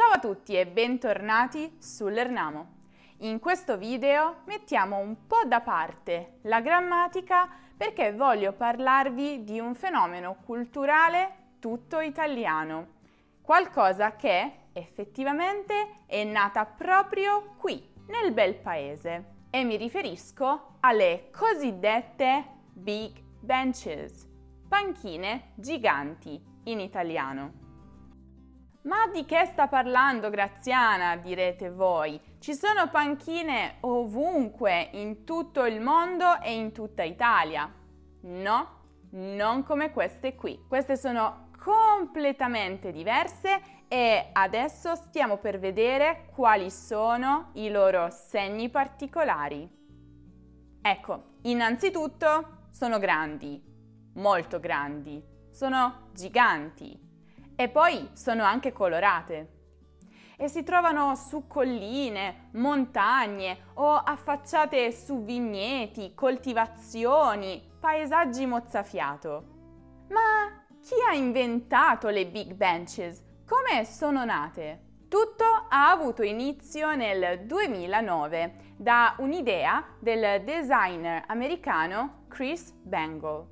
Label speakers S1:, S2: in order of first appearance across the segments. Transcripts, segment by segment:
S1: Ciao a tutti e bentornati sull'Ernamo. In questo video mettiamo un po' da parte la grammatica perché voglio parlarvi di un fenomeno culturale tutto italiano, qualcosa che effettivamente è nata proprio qui, nel bel paese. E mi riferisco alle cosiddette big benches, panchine giganti in italiano. Ma di che sta parlando Graziana? direte voi. Ci sono panchine ovunque, in tutto il mondo e in tutta Italia. No, non come queste qui. Queste sono completamente diverse e adesso stiamo per vedere quali sono i loro segni particolari. Ecco, innanzitutto sono grandi, molto grandi, sono giganti e poi sono anche colorate. E si trovano su colline, montagne o affacciate su vigneti, coltivazioni, paesaggi mozzafiato. Ma chi ha inventato le big benches? Come sono nate? Tutto ha avuto inizio nel 2009 da un'idea del designer americano Chris Bangle,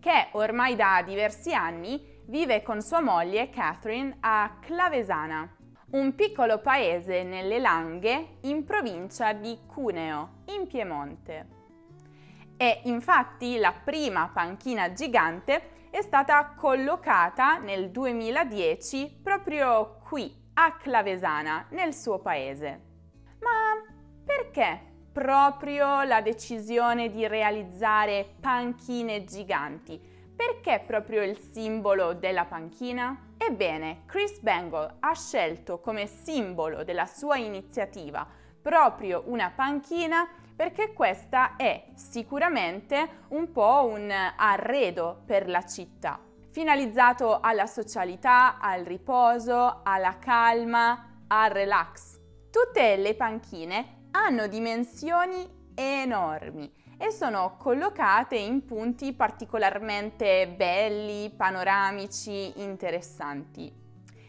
S1: che ormai da diversi anni vive con sua moglie Catherine a Clavesana, un piccolo paese nelle Langhe in provincia di Cuneo, in Piemonte. E infatti la prima panchina gigante è stata collocata nel 2010 proprio qui, a Clavesana, nel suo paese. Ma perché proprio la decisione di realizzare panchine giganti? Perché proprio il simbolo della panchina? Ebbene, Chris Bangle ha scelto come simbolo della sua iniziativa proprio una panchina perché questa è sicuramente un po' un arredo per la città, finalizzato alla socialità, al riposo, alla calma, al relax. Tutte le panchine hanno dimensioni enormi e sono collocate in punti particolarmente belli, panoramici, interessanti,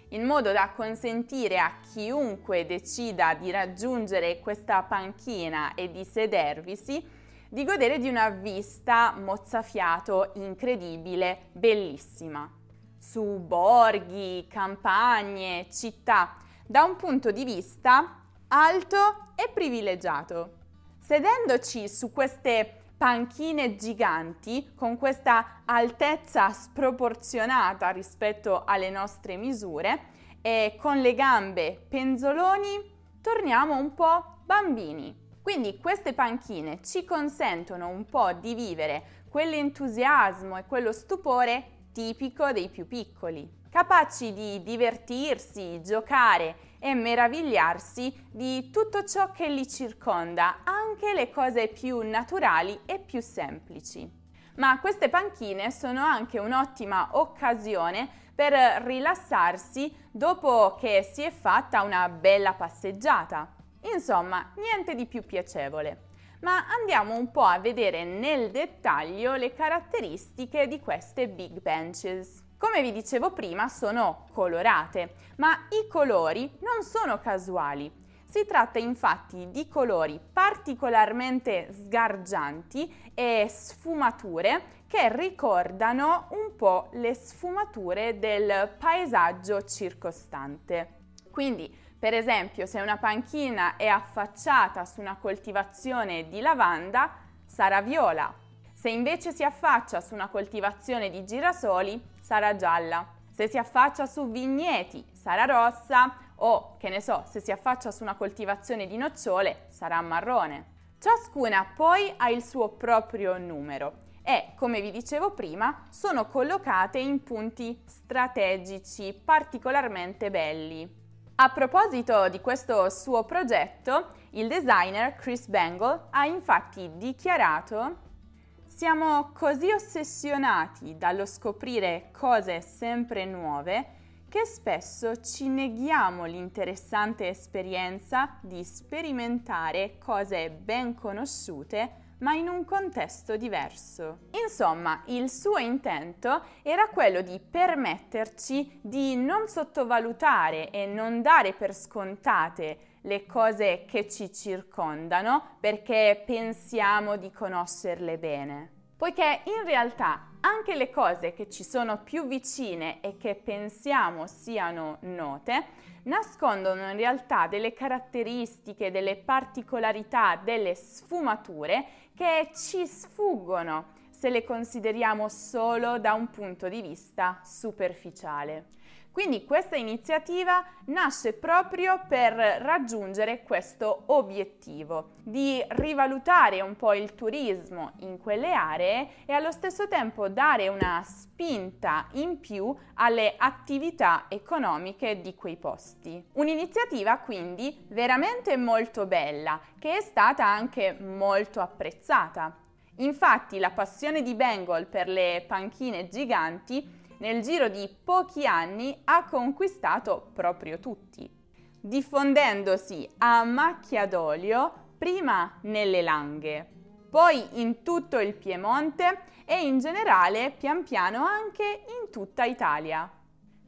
S1: in modo da consentire a chiunque decida di raggiungere questa panchina e di sedervisi di godere di una vista mozzafiato incredibile, bellissima, su borghi, campagne, città, da un punto di vista alto e privilegiato. Sedendoci su queste panchine giganti, con questa altezza sproporzionata rispetto alle nostre misure e con le gambe penzoloni, torniamo un po' bambini. Quindi queste panchine ci consentono un po' di vivere quell'entusiasmo e quello stupore tipico dei più piccoli capaci di divertirsi, giocare e meravigliarsi di tutto ciò che li circonda, anche le cose più naturali e più semplici. Ma queste panchine sono anche un'ottima occasione per rilassarsi dopo che si è fatta una bella passeggiata. Insomma, niente di più piacevole. Ma andiamo un po' a vedere nel dettaglio le caratteristiche di queste big benches. Come vi dicevo prima, sono colorate, ma i colori non sono casuali. Si tratta infatti di colori particolarmente sgargianti e sfumature che ricordano un po' le sfumature del paesaggio circostante. Quindi, per esempio, se una panchina è affacciata su una coltivazione di lavanda, sarà viola. Se invece si affaccia su una coltivazione di girasoli, sarà gialla. Se si affaccia su vigneti sarà rossa o, che ne so, se si affaccia su una coltivazione di nocciole sarà marrone. Ciascuna poi ha il suo proprio numero e, come vi dicevo prima, sono collocate in punti strategici particolarmente belli. A proposito di questo suo progetto, il designer Chris Bangle ha infatti dichiarato siamo così ossessionati dallo scoprire cose sempre nuove che spesso ci neghiamo l'interessante esperienza di sperimentare cose ben conosciute ma in un contesto diverso. Insomma, il suo intento era quello di permetterci di non sottovalutare e non dare per scontate le cose che ci circondano perché pensiamo di conoscerle bene. Poiché in realtà anche le cose che ci sono più vicine e che pensiamo siano note, nascondono in realtà delle caratteristiche, delle particolarità, delle sfumature che ci sfuggono se le consideriamo solo da un punto di vista superficiale. Quindi questa iniziativa nasce proprio per raggiungere questo obiettivo di rivalutare un po' il turismo in quelle aree e allo stesso tempo dare una spinta in più alle attività economiche di quei posti. Un'iniziativa quindi veramente molto bella che è stata anche molto apprezzata. Infatti la passione di Bengal per le panchine giganti nel giro di pochi anni ha conquistato proprio tutti, diffondendosi a macchia d'olio prima nelle Langhe, poi in tutto il Piemonte e in generale pian piano anche in tutta Italia.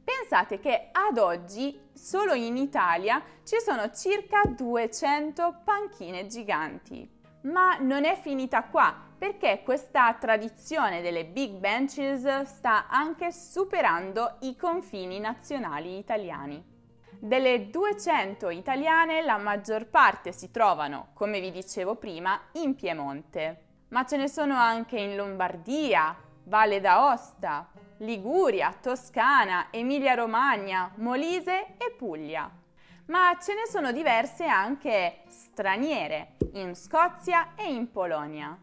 S1: Pensate che ad oggi solo in Italia ci sono circa 200 panchine giganti. Ma non è finita qua, perché questa tradizione delle big benches sta anche superando i confini nazionali italiani. Delle 200 italiane la maggior parte si trovano, come vi dicevo prima, in Piemonte, ma ce ne sono anche in Lombardia, Valle d'Aosta, Liguria, Toscana, Emilia-Romagna, Molise e Puglia ma ce ne sono diverse anche straniere in Scozia e in Polonia.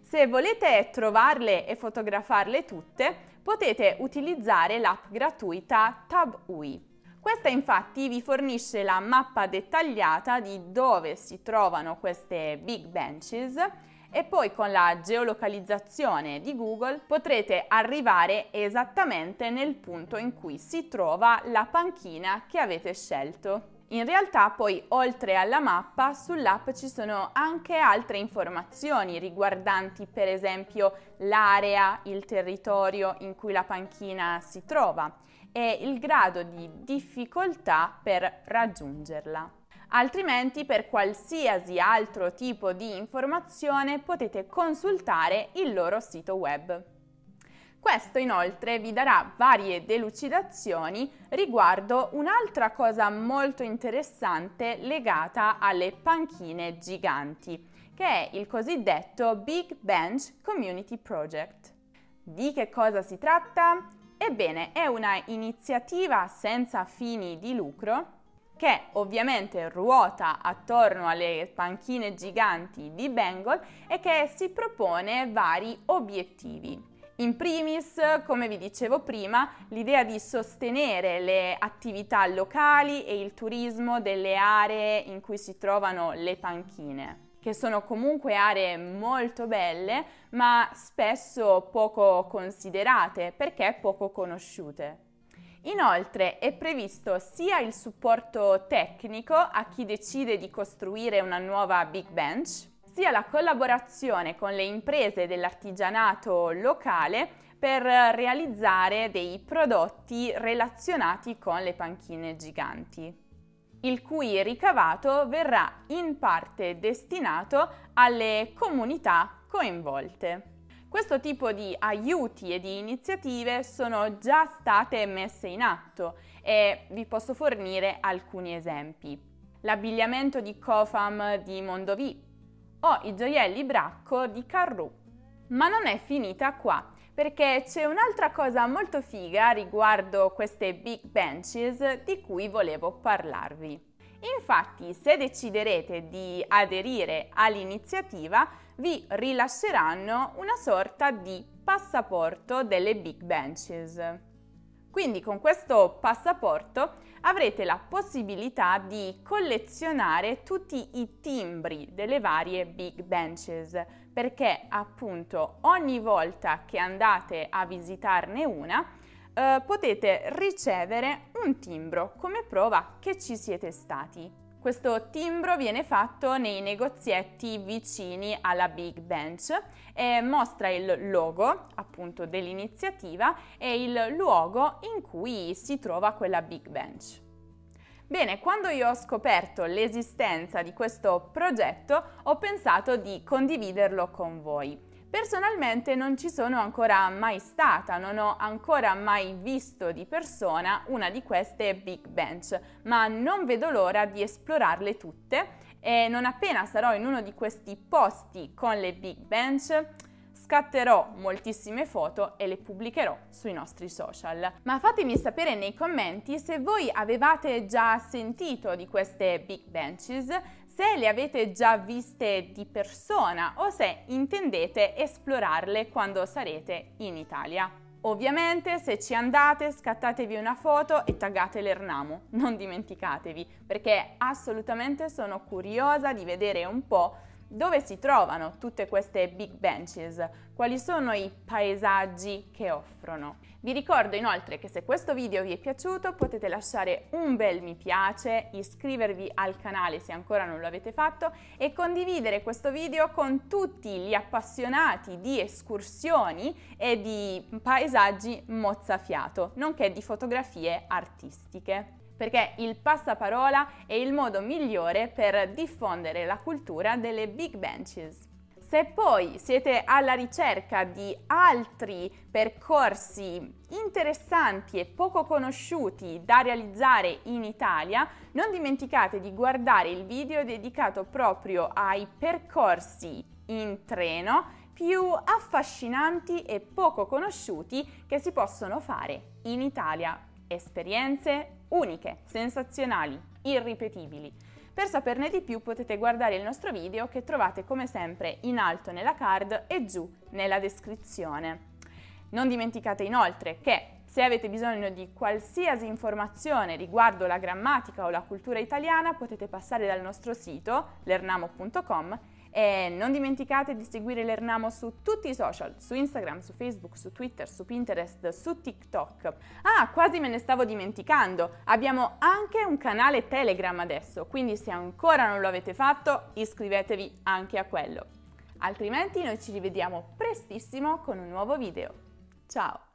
S1: Se volete trovarle e fotografarle tutte, potete utilizzare l'app gratuita TabUI. Questa infatti vi fornisce la mappa dettagliata di dove si trovano queste big benches e poi con la geolocalizzazione di Google potrete arrivare esattamente nel punto in cui si trova la panchina che avete scelto. In realtà poi oltre alla mappa sull'app ci sono anche altre informazioni riguardanti per esempio l'area, il territorio in cui la panchina si trova e il grado di difficoltà per raggiungerla altrimenti per qualsiasi altro tipo di informazione potete consultare il loro sito web. Questo inoltre vi darà varie delucidazioni riguardo un'altra cosa molto interessante legata alle panchine giganti, che è il cosiddetto Big Bench Community Project. Di che cosa si tratta? Ebbene, è una iniziativa senza fini di lucro che ovviamente ruota attorno alle panchine giganti di Bengal e che si propone vari obiettivi. In primis, come vi dicevo prima, l'idea di sostenere le attività locali e il turismo delle aree in cui si trovano le panchine, che sono comunque aree molto belle, ma spesso poco considerate perché poco conosciute. Inoltre è previsto sia il supporto tecnico a chi decide di costruire una nuova Big Bench, sia la collaborazione con le imprese dell'artigianato locale per realizzare dei prodotti relazionati con le panchine giganti, il cui ricavato verrà in parte destinato alle comunità coinvolte. Questo tipo di aiuti e di iniziative sono già state messe in atto e vi posso fornire alcuni esempi. L'abbigliamento di Cofam di Mondovì o i gioielli Bracco di Carru. Ma non è finita qua, perché c'è un'altra cosa molto figa riguardo queste big benches di cui volevo parlarvi. Infatti, se deciderete di aderire all'iniziativa, vi rilasceranno una sorta di passaporto delle big benches. Quindi con questo passaporto avrete la possibilità di collezionare tutti i timbri delle varie big benches perché appunto ogni volta che andate a visitarne una eh, potete ricevere un timbro come prova che ci siete stati. Questo timbro viene fatto nei negozietti vicini alla Big Bench e mostra il logo appunto dell'iniziativa e il luogo in cui si trova quella Big Bench. Bene, quando io ho scoperto l'esistenza di questo progetto ho pensato di condividerlo con voi. Personalmente non ci sono ancora mai stata, non ho ancora mai visto di persona una di queste big bench, ma non vedo l'ora di esplorarle tutte e non appena sarò in uno di questi posti con le big bench scatterò moltissime foto e le pubblicherò sui nostri social. Ma fatemi sapere nei commenti se voi avevate già sentito di queste big benches, se le avete già viste di persona o se intendete esplorarle quando sarete in Italia. Ovviamente se ci andate scattatevi una foto e taggate l'Ernamo, non dimenticatevi, perché assolutamente sono curiosa di vedere un po' dove si trovano tutte queste big benches, quali sono i paesaggi che offrono. Vi ricordo inoltre che se questo video vi è piaciuto potete lasciare un bel mi piace, iscrivervi al canale se ancora non lo avete fatto e condividere questo video con tutti gli appassionati di escursioni e di paesaggi mozzafiato, nonché di fotografie artistiche perché il passaparola è il modo migliore per diffondere la cultura delle big benches. Se poi siete alla ricerca di altri percorsi interessanti e poco conosciuti da realizzare in Italia, non dimenticate di guardare il video dedicato proprio ai percorsi in treno più affascinanti e poco conosciuti che si possono fare in Italia. Esperienze uniche, sensazionali, irripetibili. Per saperne di più potete guardare il nostro video che trovate come sempre in alto nella card e giù nella descrizione. Non dimenticate inoltre che se avete bisogno di qualsiasi informazione riguardo la grammatica o la cultura italiana potete passare dal nostro sito lernamo.com e non dimenticate di seguire l'Ernamo su tutti i social, su Instagram, su Facebook, su Twitter, su Pinterest, su TikTok. Ah, quasi me ne stavo dimenticando, abbiamo anche un canale Telegram adesso, quindi se ancora non lo avete fatto iscrivetevi anche a quello. Altrimenti noi ci rivediamo prestissimo con un nuovo video. Ciao!